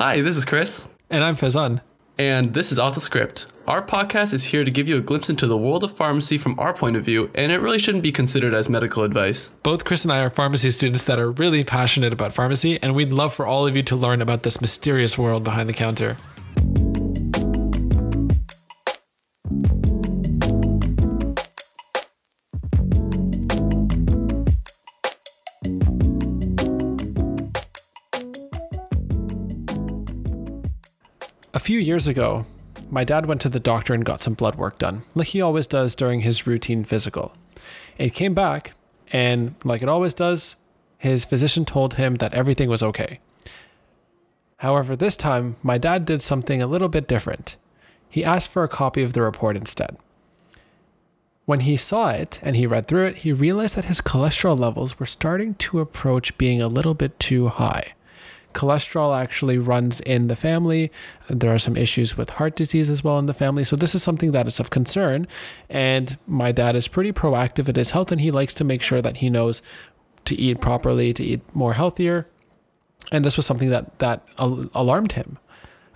Hi, this is Chris. And I'm Faizan. And this is Off the Script. Our podcast is here to give you a glimpse into the world of pharmacy from our point of view, and it really shouldn't be considered as medical advice. Both Chris and I are pharmacy students that are really passionate about pharmacy, and we'd love for all of you to learn about this mysterious world behind the counter. Few years ago, my dad went to the doctor and got some blood work done, like he always does during his routine physical. It came back, and like it always does, his physician told him that everything was okay. However, this time, my dad did something a little bit different. He asked for a copy of the report instead. When he saw it and he read through it, he realized that his cholesterol levels were starting to approach being a little bit too high cholesterol actually runs in the family. There are some issues with heart disease as well in the family. So, this is something that is of concern. And my dad is pretty proactive in his health and he likes to make sure that he knows to eat properly, to eat more healthier. And this was something that, that al- alarmed him.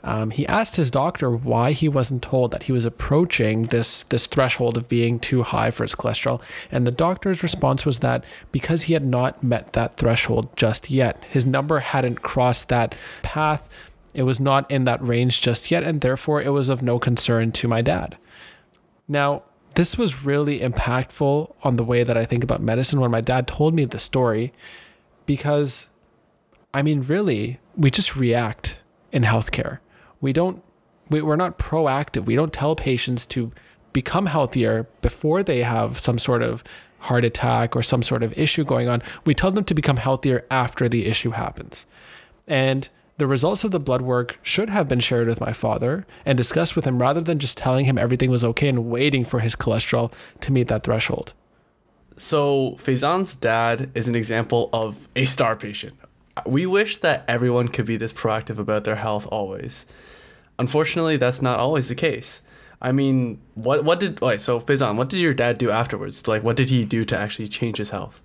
Um, he asked his doctor why he wasn't told that he was approaching this this threshold of being too high for his cholesterol, and the doctor's response was that because he had not met that threshold just yet, his number hadn't crossed that path. It was not in that range just yet, and therefore it was of no concern to my dad. Now, this was really impactful on the way that I think about medicine when my dad told me the story, because, I mean, really, we just react in healthcare we don't we, we're not proactive. We don't tell patients to become healthier before they have some sort of heart attack or some sort of issue going on. We tell them to become healthier after the issue happens. And the results of the blood work should have been shared with my father and discussed with him rather than just telling him everything was okay and waiting for his cholesterol to meet that threshold. So, Faizan's dad is an example of a star patient. We wish that everyone could be this proactive about their health always. Unfortunately, that's not always the case. I mean, what what did wait, so Faizan, what did your dad do afterwards? Like what did he do to actually change his health?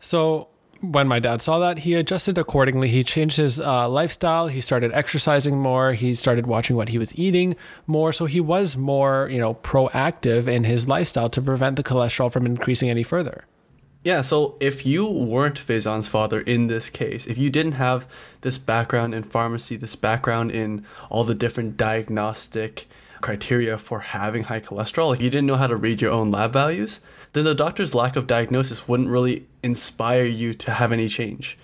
So when my dad saw that, he adjusted accordingly. He changed his uh, lifestyle. He started exercising more. He started watching what he was eating more. So he was more, you know, proactive in his lifestyle to prevent the cholesterol from increasing any further. Yeah, so if you weren't Faizan's father in this case, if you didn't have this background in pharmacy, this background in all the different diagnostic criteria for having high cholesterol, if you didn't know how to read your own lab values, then the doctor's lack of diagnosis wouldn't really inspire you to have any change.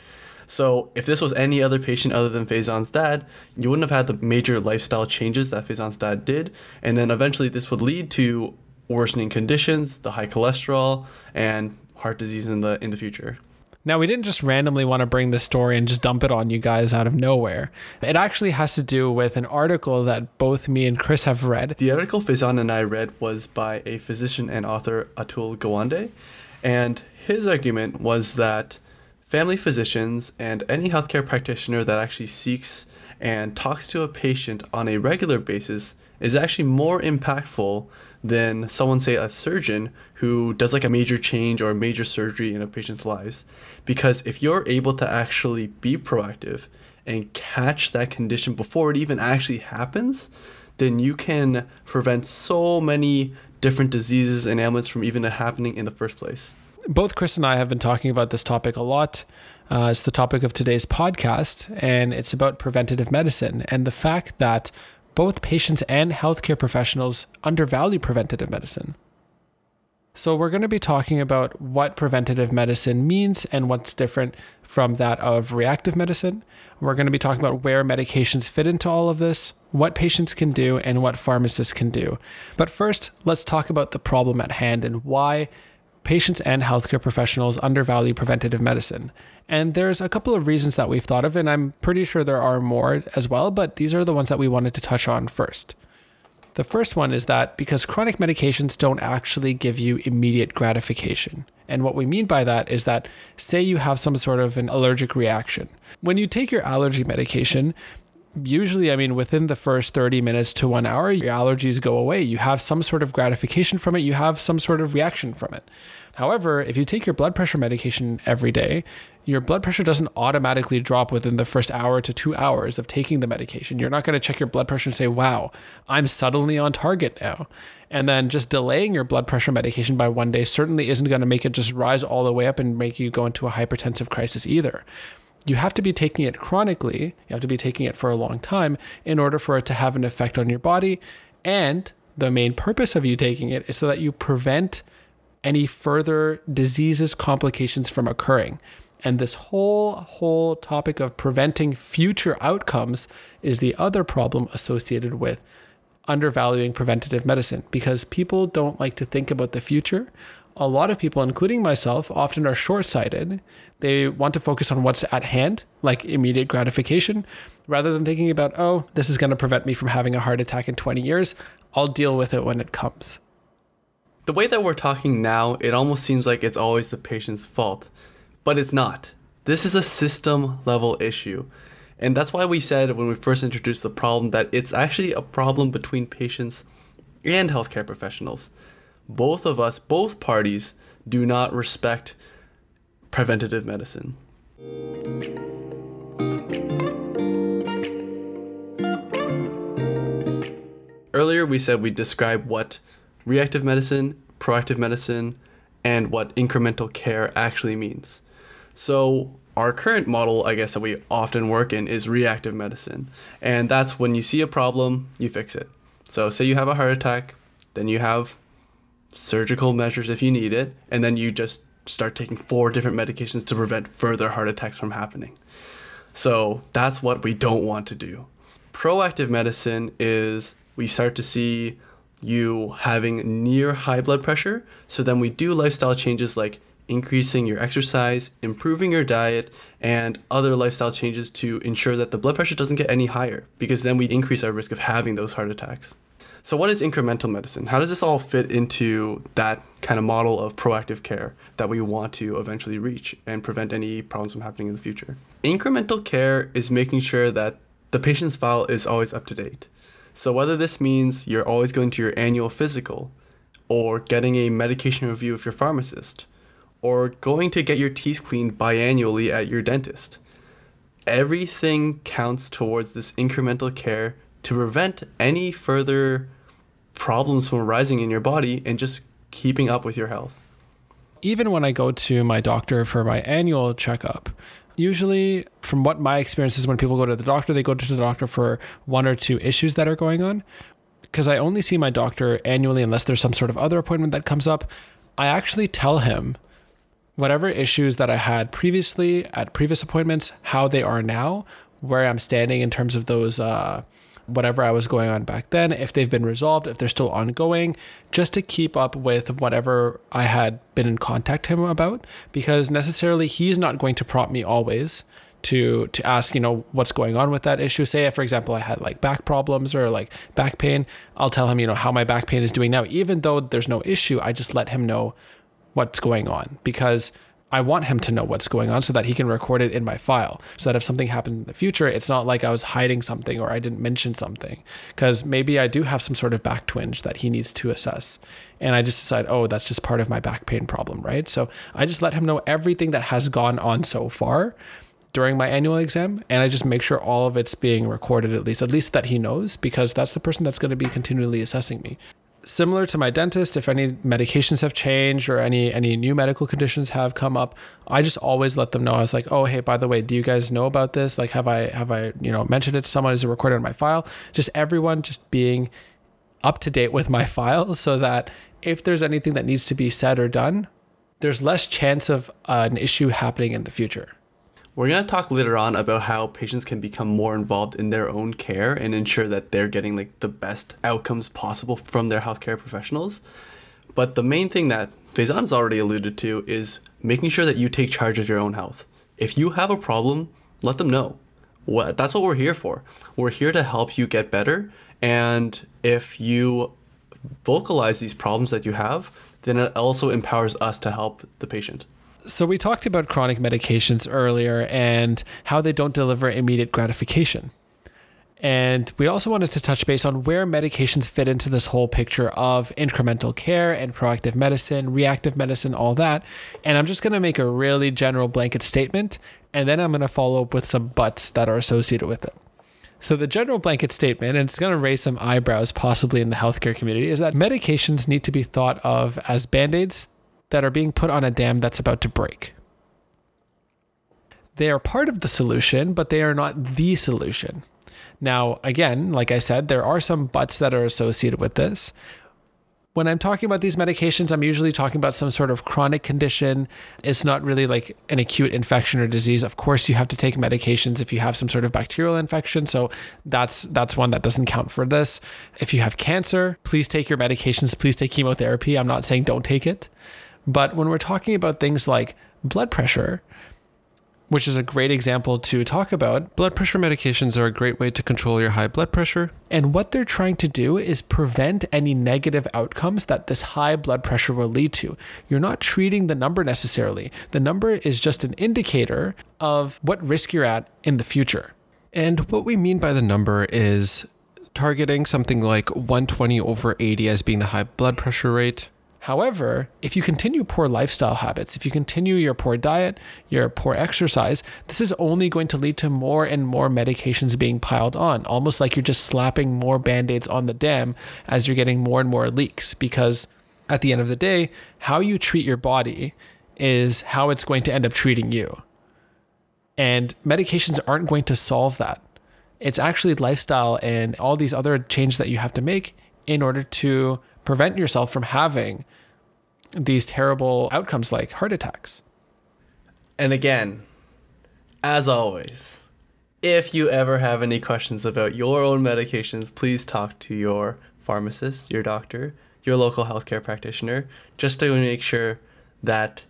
So if this was any other patient other than Faizan's dad, you wouldn't have had the major lifestyle changes that Faizan's dad did, and then eventually this would lead to worsening conditions, the high cholesterol, and heart disease in the in the future. Now, we didn't just randomly want to bring this story and just dump it on you guys out of nowhere. It actually has to do with an article that both me and Chris have read. The article Faizan and I read was by a physician and author, Atul Gawande, and his argument was that family physicians and any healthcare practitioner that actually seeks and talks to a patient on a regular basis is actually more impactful than someone say a surgeon who does like a major change or a major surgery in a patient's lives. Because if you're able to actually be proactive and catch that condition before it even actually happens then you can prevent so many different diseases and ailments from even happening in the first place. Both chris and i have been talking about this topic a lot. Uh, it's the topic of today's podcast and it's about preventative medicine. And the fact that both patients and healthcare professionals undervalue preventative medicine. So, we're going to be talking about what preventative medicine means and what's different from that of reactive medicine. We're going to be talking about where medications fit into all of this, what patients can do, and what pharmacists can do. But first, let's talk about the problem at hand and why patients and healthcare professionals undervalue preventative medicine. And there's a couple of reasons that we've thought of, and I'm pretty sure there are more as well, but these are the ones that we wanted to touch on first. The first one is that because chronic medications don't actually give you immediate gratification. And what we mean by that is that, say you have some sort of an allergic reaction. When you take your allergy medication, usually, I mean, within the first 30 minutes to one hour, your allergies go away. You have some sort of gratification from it, you have some sort of reaction from it. However, if you take your blood pressure medication every day, your blood pressure doesn't automatically drop within the first hour to two hours of taking the medication. You're not going to check your blood pressure and say, wow, I'm suddenly on target now. And then just delaying your blood pressure medication by one day certainly isn't going to make it just rise all the way up and make you go into a hypertensive crisis either. You have to be taking it chronically, you have to be taking it for a long time in order for it to have an effect on your body. And the main purpose of you taking it is so that you prevent any further diseases, complications from occurring. And this whole whole topic of preventing future outcomes is the other problem associated with undervaluing preventative medicine because people don't like to think about the future. A lot of people, including myself, often are short sighted. They want to focus on what's at hand, like immediate gratification, rather than thinking about, oh, this is going to prevent me from having a heart attack in 20 years. I'll deal with it when it comes. The way that we're talking now, it almost seems like it's always the patient's fault but it's not. This is a system level issue. And that's why we said when we first introduced the problem that it's actually a problem between patients and healthcare professionals. Both of us, both parties, do not respect preventative medicine. Earlier, we said we describe what reactive medicine, proactive medicine, and what incremental care actually means. So our current model, I guess, that we often work in is reactive medicine. And that's when you see a problem, you fix it. So, say you have a heart attack, then you have surgical measures if you need it, and then you just start taking four different medications to prevent further heart attacks from happening. So, that's what we don't want to do. Proactive medicine is we start to see you having near high blood pressure. So, then we do lifestyle changes like increasing your exercise, improving your diet, and other lifestyle changes to ensure that the blood pressure doesn't get any higher, because then we increase our risk of having those heart attacks. So, what is incremental medicine? How does this all fit into that kind of model of proactive care that we want to eventually reach and prevent any problems from happening in the future? Incremental care is making sure that the patient's file is always up to date. So, whether this means you're always going to your annual physical, or getting a medication review with your pharmacist, or going to get your teeth cleaned biannually at your dentist. Everything counts towards this incremental care to prevent any further problems from arising in your body and just keeping up with your health. Even when I go to my doctor for my annual checkup, usually from what my experience is when people go to the doctor, they go to the doctor for one or two issues that are going on. Because I only see my doctor annually unless there's some sort of other appointment that comes up. I actually tell him whatever issues that I had previously at previous appointments, how they are now, where I'm standing in terms of those, uh, whatever I was going on back then, if they've been resolved, if they're still ongoing, just to keep up with whatever I had been in contact him about, because necessarily he's not going to prompt me always to to ask you know what's going on with that issue. Say for example i had like back problems or like back pain i'll tell him you know how my back pain is doing now. Even though there's no issue i just let him know what's going on because I want him to know what's going on so that he can record it in my file. So that if something happened in the future, it's not like I was hiding something or I didn't mention something. Because maybe I do have some sort of back twinge that he needs to assess. And I just decide, oh, that's just part of my back pain problem, right? So I just let him know everything that has gone on so far during my annual exam and I just make sure all of it's being recorded at least at least that he knows because that's the person that's going to be continually assessing me similar to my dentist, if any medications have changed or any any new medical conditions have come up, I just always let them know. I was like, oh hey, by the way, do you guys know about this? Like, have I have I you know mentioned it to someone? Is it recorded in my file? Just everyone just being up to date with my file so that if there's anything that needs to be said or done, there's less chance of uh, an issue happening in the future. We're going to talk later on about how patients can become more involved in their own care and ensure that they're getting like the best outcomes possible from their healthcare professionals. But the main thing that Faizan has already alluded to is making sure that you take charge of your own health. If you have a problem, let them know. What that's what we're here for. We're here to help you get better and if you vocalize these problems that you have, then it also empowers us to help the patient. So we talked about chronic medications earlier and how they don't deliver immediate gratification. And we also wanted to touch base on where medications fit into this whole picture of incremental care and proactive medicine, reactive medicine, all that. And I'm just going to make a really general blanket statement, and then I'm going to follow up with some buts that are associated with it. So, the general blanket statement, and it's going to raise some eyebrows possibly in the healthcare community, is that medications need to be thought of as band aids that are being put on a dam that's about to break. They are part of the solution, but they are not the solution. Now, again, like I said, there are some buts that are associated with this. When I'm talking about these medications, I'm usually talking about some sort of chronic condition. It's not really like an acute infection or disease. Of course, you have to take medications if you have some sort of bacterial infection, so that's that's one that doesn't count for this. If you have cancer, please take your medications, please take chemotherapy. I'm not saying don't take it. But when we're talking about things like blood pressure, which is a great example to talk about. Blood pressure medications are a great way to control your high blood pressure. And what they're trying to do is prevent any negative outcomes that this high blood pressure will lead to. You're not treating the number necessarily, the number is just an indicator of what risk you're at in the future. And what we mean by the number is targeting something like 120 over 80 as being the high blood pressure rate, However, if you continue poor lifestyle habits, if you continue your poor diet, your poor exercise, this is only going to lead to more and more medications being piled on, almost like you're just slapping more band aids on the dam as you're getting more and more leaks. Because at the end of the day, how you treat your body is how it's going to end up treating you. And medications aren't going to solve that. It's actually lifestyle and all these other changes that you have to make in order to prevent yourself from having these terrible outcomes like heart attacks. And again, as always, if you ever have any questions about your own medications, please talk to your pharmacist, your doctor, your local healthcare practitioner, just to make sure that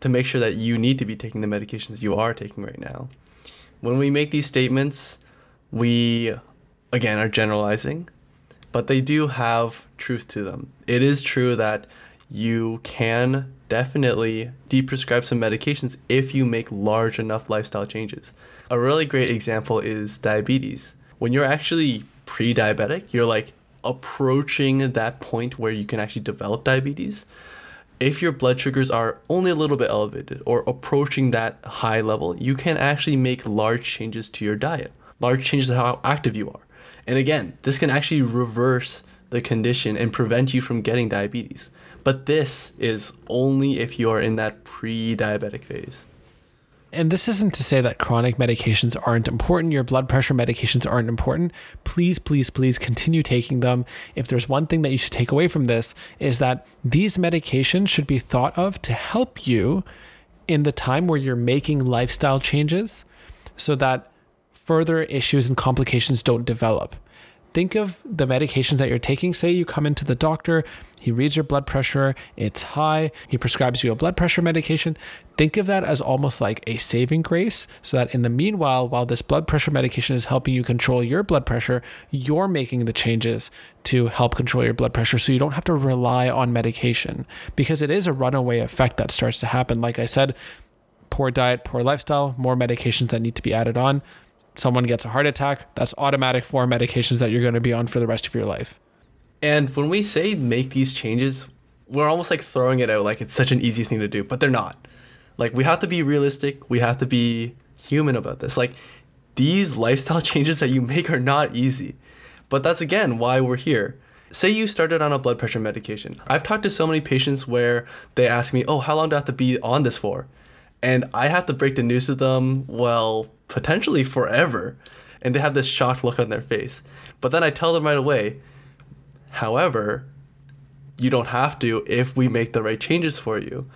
to make sure that you need to be taking the medications you are taking right now. When we make these statements, we again are generalizing, but they do have truth to them. It is true that you can definitely deprescribe some medications if you make large enough lifestyle changes. A really great example is diabetes. When you're actually pre diabetic, you're like approaching that point where you can actually develop diabetes. If your blood sugars are only a little bit elevated or approaching that high level, you can actually make large changes to your diet, large changes to how active you are. And again, this can actually reverse the condition and prevent you from getting diabetes. But this is only if you are in that pre diabetic phase. And this isn't to say that chronic medications aren't important, your blood pressure medications aren't important. Please, please, please continue taking them. If there's one thing that you should take away from this, is that these medications should be thought of to help you in the time where you're making lifestyle changes so that further issues and complications don't develop think of the medications that you're taking. Say you come into the doctor, he reads your blood pressure, it's high, he prescribes you a blood pressure medication. Think of that as almost like a saving grace, so that in the meanwhile, while this blood pressure medication is helping you control your blood pressure, you're making the changes to help control your blood pressure so you don't have to rely on medication because it is a runaway effect that starts to happen. Like I said, poor diet, poor lifestyle, more medications that need to be added on someone gets a heart attack, that's automatic four medications that you're going to be on for the rest of your life. And when we say make these changes, we're almost like throwing it out like it's such an easy thing to do, but they're not. Like we have to be realistic, we have to be human about this. Like these lifestyle changes that you make are not easy. But that's again why we're here. Say you started on a blood pressure medication. I've talked to so many patients where they ask me, "Oh, how long do I have to be on this for?" And I have to break the news to them, well, potentially forever. And they have this shocked look on their face. But then I tell them right away, however, you don't have to if we make the right changes for you.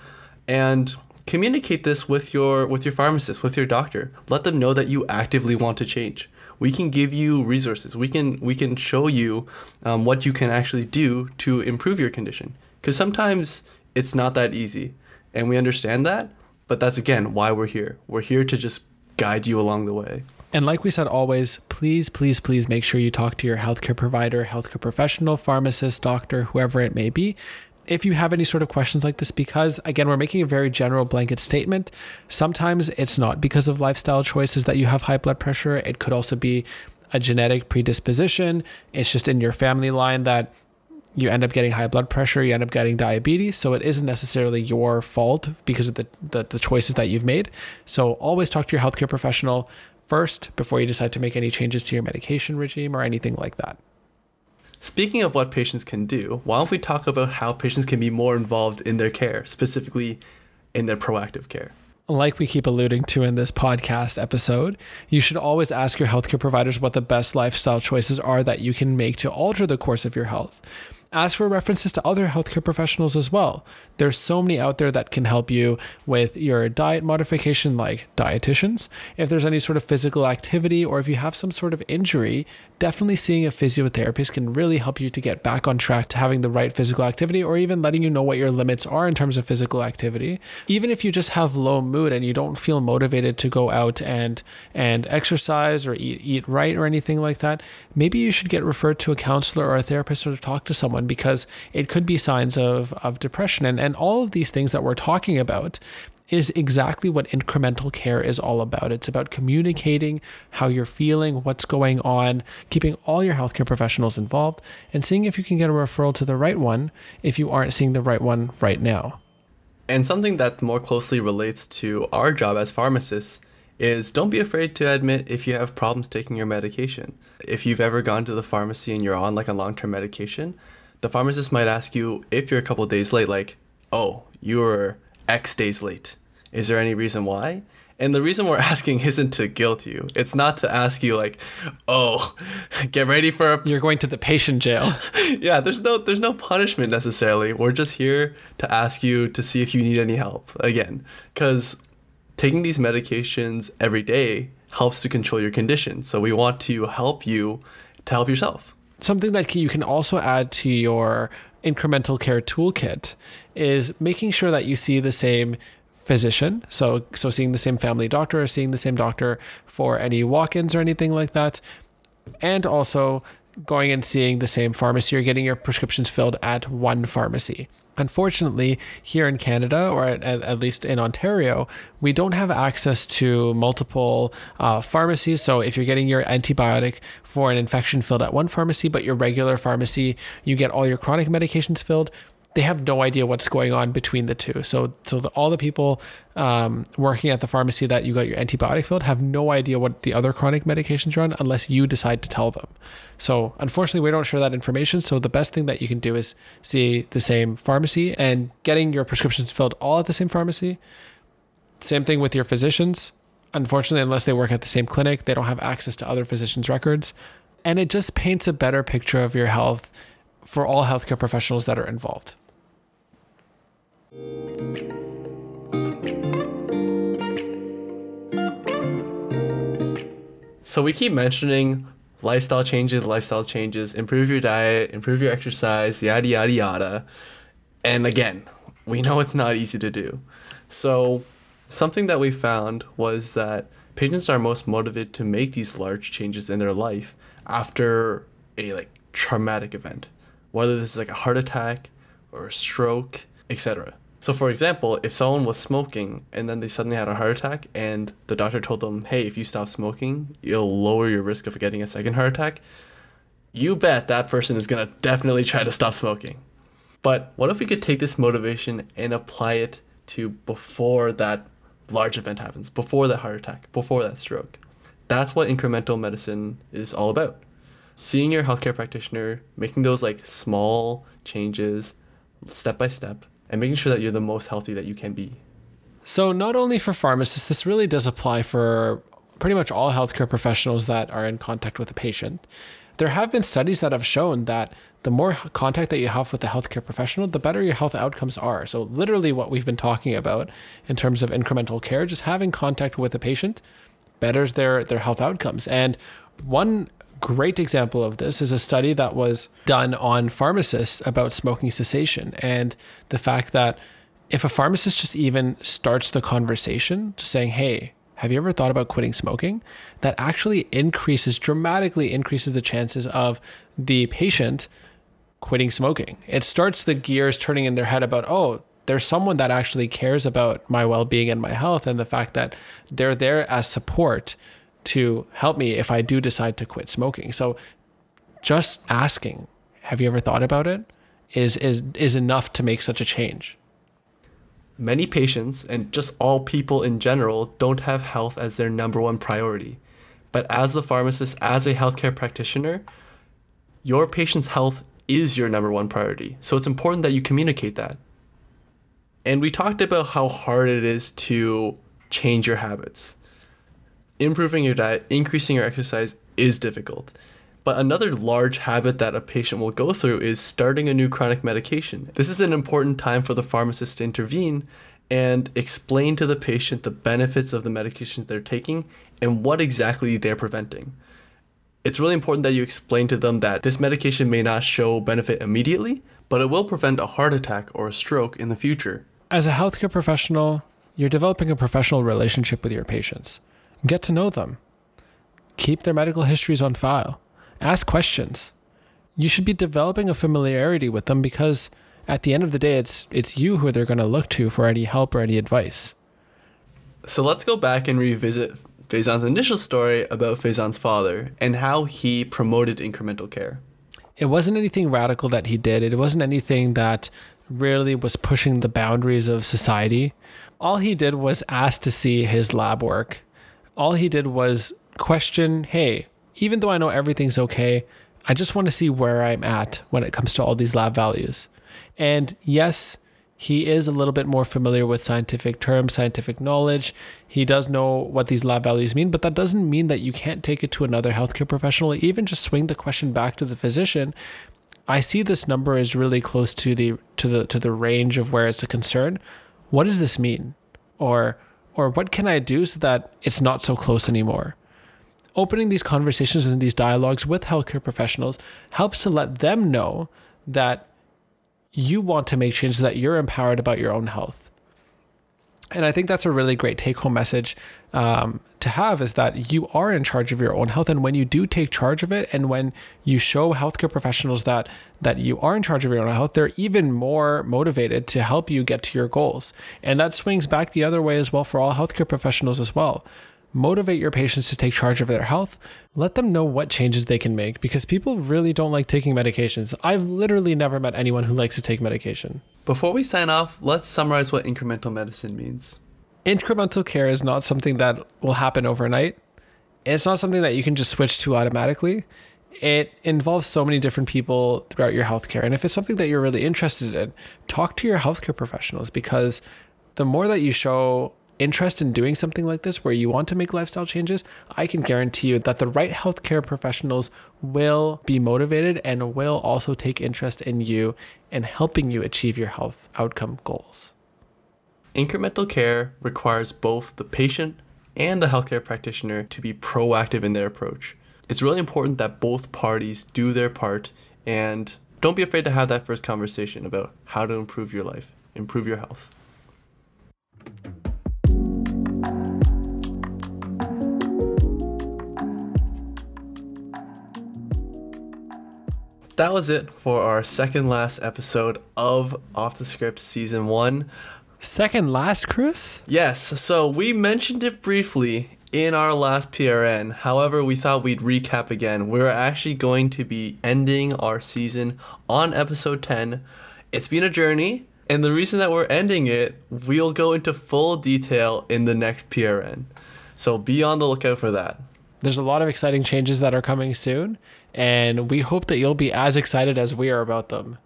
And communicate this with your with your pharmacist, with your doctor. Let them know that you actively want to change. We can give you resources. We can we can show you um, what you can actually do to improve your condition. Because sometimes it's not that easy, and we understand that. But that's again why we're here. We're here to just guide you along the way. And like we said always, please, please, please make sure you talk to your healthcare provider, healthcare professional, pharmacist, doctor, whoever it may be. If you have any sort of questions like this, because again, we're making a very general blanket statement. Sometimes it's not because of lifestyle choices that you have high blood pressure. It could also be a genetic predisposition. It's just in your family line that you end up getting high blood pressure, you end up getting diabetes. So it isn't necessarily your fault because of the, the, the choices that you've made. So always talk to your healthcare professional first before you decide to make any changes to your medication regime or anything like that. Speaking of what patients can do, why don't we talk about how patients can be more involved in their care, specifically in their proactive care? Like we keep alluding to in this podcast episode, you should always ask your healthcare providers what the best lifestyle choices are that you can make to alter the course of your health. Ask for references to other healthcare professionals as well. There's so many out there that can help you with your diet modification, like dietitians. If there's any sort of physical activity or if you have some sort of injury, definitely seeing a physiotherapist can really help you to get back on track to having the right physical activity or even letting you know what your limits are in terms of physical activity. Even if you just have low mood and you don't feel motivated to go out and and exercise or eat eat right or anything like that, maybe you should get referred to a counselor or a therapist or talk to someone because it could be signs of, of depression and, and all of these things that we're talking about is exactly what incremental care is all about. It's about communicating how you're feeling, what's going on, keeping all your healthcare professionals involved, and seeing if you can get a referral to the right one if you aren't seeing the right one right now. And something that more closely relates to our job as pharmacists is don't be afraid to admit if you have problems taking your medication. If you've ever gone to the pharmacy and you're on like a long term medication, the pharmacist might ask you if you're a couple days late, like, oh, you were X days late. Is there any reason why? And the reason we're asking isn't to guilt you. It's not to ask you like, "Oh, get ready for a You're going to the patient jail. Yeah, there's no there's no punishment necessarily. We're just here to ask you to see if you need any help. Again, cuz taking these medications every day helps to control your condition. So we want to help you to help yourself. Something that you can also add to your incremental care toolkit is making sure that you see the same physician. So, so seeing the same family doctor or seeing the same doctor for any walk-ins or anything like that, and also going and seeing the same pharmacy or getting your prescriptions filled at one pharmacy. Unfortunately, here in Canada, or at, at, least in Ontario, we don't have access to multiple uh, pharmacies. So, if you're getting your antibiotic for an infection filled at one pharmacy, but your regular pharmacy, you get all your chronic medications filled, they have no idea what's going on between the two. So, so the, all the people um, working at the pharmacy that you got your antibiotic filled have no idea what the other chronic medications on unless you decide to tell them. So, unfortunately, we don't share that information. So, the best thing that you can do is see the same pharmacy and getting your prescriptions filled all at the same pharmacy. Same thing with your physicians. Unfortunately, unless they work at the same clinic, they don't have access to other physicians' records. And it just paints a better picture of your health for all healthcare professionals that are involved. So we keep mentioning lifestyle changes, lifestyle changes, improve your diet, improve your exercise, yada, yada, yada. And again, we know it's not easy to do. So, something that we found was that patients are most motivated to make these large changes in their life after a like traumatic event, whether this is like a heart attack or a stroke, etc. So, for example, if someone was smoking and then they suddenly had a heart attack, and the doctor told them, hey, if you stop smoking, you'll lower your risk of getting a second heart attack, you bet that person is going to definitely try to stop smoking. But what if we could take this motivation and apply it to before that large event happens, before that heart attack, before that stroke? That's what incremental medicine is all about. Seeing your healthcare practitioner, making those like small changes step by step and making sure that you're the most healthy that you can be. So, not only for pharmacists, this really does apply for pretty much all healthcare professionals that are in contact with a patient. There have been studies that have shown that the more contact that you have with the healthcare professional, the better your health outcomes are. So, literally, what we've been talking about in terms of incremental care, just having contact with a patient betters their, their health outcomes. And one great example of this is a study that was done on pharmacists about smoking cessation and the fact that if a pharmacist just even starts the conversation, just saying, hey, have you ever thought about quitting smoking? That actually increases, dramatically increases the chances of the patient quitting smoking. It starts the gears turning in their head about, oh, there's someone that actually cares about my well being and my health, and the fact that they're there as support to help me if I do decide to quit smoking. So just asking, have you ever thought about it? Is is is enough to make such a change. Many patients and just all people in general don't have health as their number one priority. But as a pharmacist, as a healthcare practitioner, your patient's health is your number one priority. So it's important that you communicate that. And we talked about how hard it is to change your habits. Improving your diet, increasing your exercise is difficult. But another large habit that a patient will go through is starting a new chronic medication. This is an important time for the pharmacist to intervene and explain to the patient the benefits of the medications they're taking and what exactly they're preventing. It's really important that you explain to them that this medication may not show benefit immediately, but it will prevent a heart attack or a stroke in the future. As a healthcare professional, you're developing a professional relationship with your patients. Get to know them. Keep their medical histories on file. Ask questions. You should be developing a familiarity with them because at the end of the day it's it's you who they're going to look to for any help or any advice. So let's go back and revisit Faizan's initial story about Faizan's father and how he promoted incremental care. It wasn't anything radical that he did. It wasn't anything that really was pushing the boundaries of society. All he did was ask to see his lab work. All he did was question, hey, even though I know everything's okay, I just want to see where I'm at when it comes to all these lab values. And yes, he is a little bit more familiar with scientific terms, scientific knowledge. He does know what these lab values mean, but that doesn't mean that you can't take it to another healthcare professional, even just swing the question back to the physician. I see this number is really close to the to the to the range of where it's a concern. What does this mean? Or or what can I do so that it's not so close anymore? Opening these conversations and these dialogues with healthcare professionals helps to let them know that you want to make changes that you're empowered about your own health. And I think that's a really great take home message um, to have is that you are in charge of your own health. And when you do take charge of it, and when you show healthcare professionals that, that you are in charge of your own health, they're even more motivated to help you get to your goals. And that swings back the other way as well for all healthcare professionals as well motivate your patients to take charge of their health. Let them know what changes they can make because people really don't like taking medications. I've literally never met anyone who likes to take medication. Before we sign off, let's summarize what incremental medicine means. Incremental care is not something that will happen overnight. It's not something that you can just switch to automatically. It involves so many different people throughout your healthcare. And if it's something that you're really interested in, talk to your healthcare professionals because the more that you show interest in doing something like this where you want to make lifestyle changes, I can guarantee you that the right healthcare professionals will be motivated and will also take interest in you and helping you achieve your health outcome goals. Incremental care requires both the patient and the healthcare practitioner to be proactive in their approach. It's really important that both parties do their part and don't be afraid to have that first conversation about how to improve your life, improve your health. That was it for our second last episode of Off the Script Season 1. Second last, Chris? Yes, so we mentioned it briefly in our last PRN. However, we thought we'd recap again. We're actually going to be ending our season on episode 10. It's been a journey, and the reason that we're ending it, we'll go into full detail in the next PRN. So be on the lookout for that. There's a lot of exciting changes that are coming soon, and we hope that you'll be as excited as we are about them.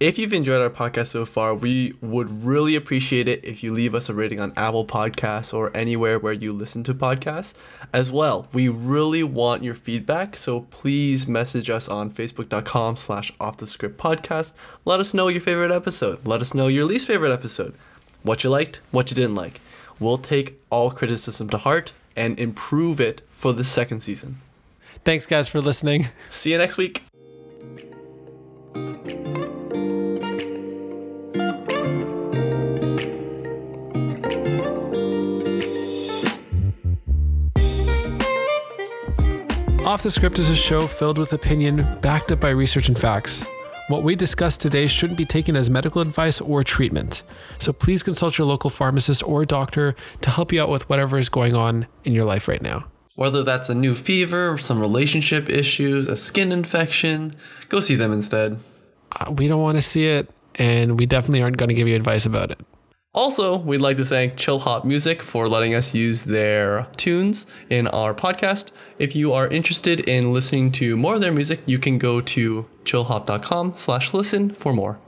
If you've enjoyed our podcast so far, we would really appreciate it if you leave us a rating on Apple Podcasts or anywhere where you listen to podcasts. As well, we really want your feedback, so please message us on facebook.com slash off the script podcast. Let us know your favorite episode. Let us know your least favorite episode. What you liked, what you didn't like. We'll take all criticism to heart and improve it for the second season. Thanks, guys, for listening. See you next week. Off the Script is a show filled with opinion, backed up by research and facts. What we discuss today shouldn't be taken as medical advice or treatment, so please consult your local pharmacist or doctor to help you out with whatever is going on in your life right now. Whether that's a new fever, some relationship issues, a skin infection, go see them instead. Uh, we don't want to see it, and we definitely aren't going to give you advice about it. Also, we'd like to thank Chillhop Music for letting us use their tunes in our podcast. If you are interested in listening to more of their music, you can go to chillhop.com slash listen for more.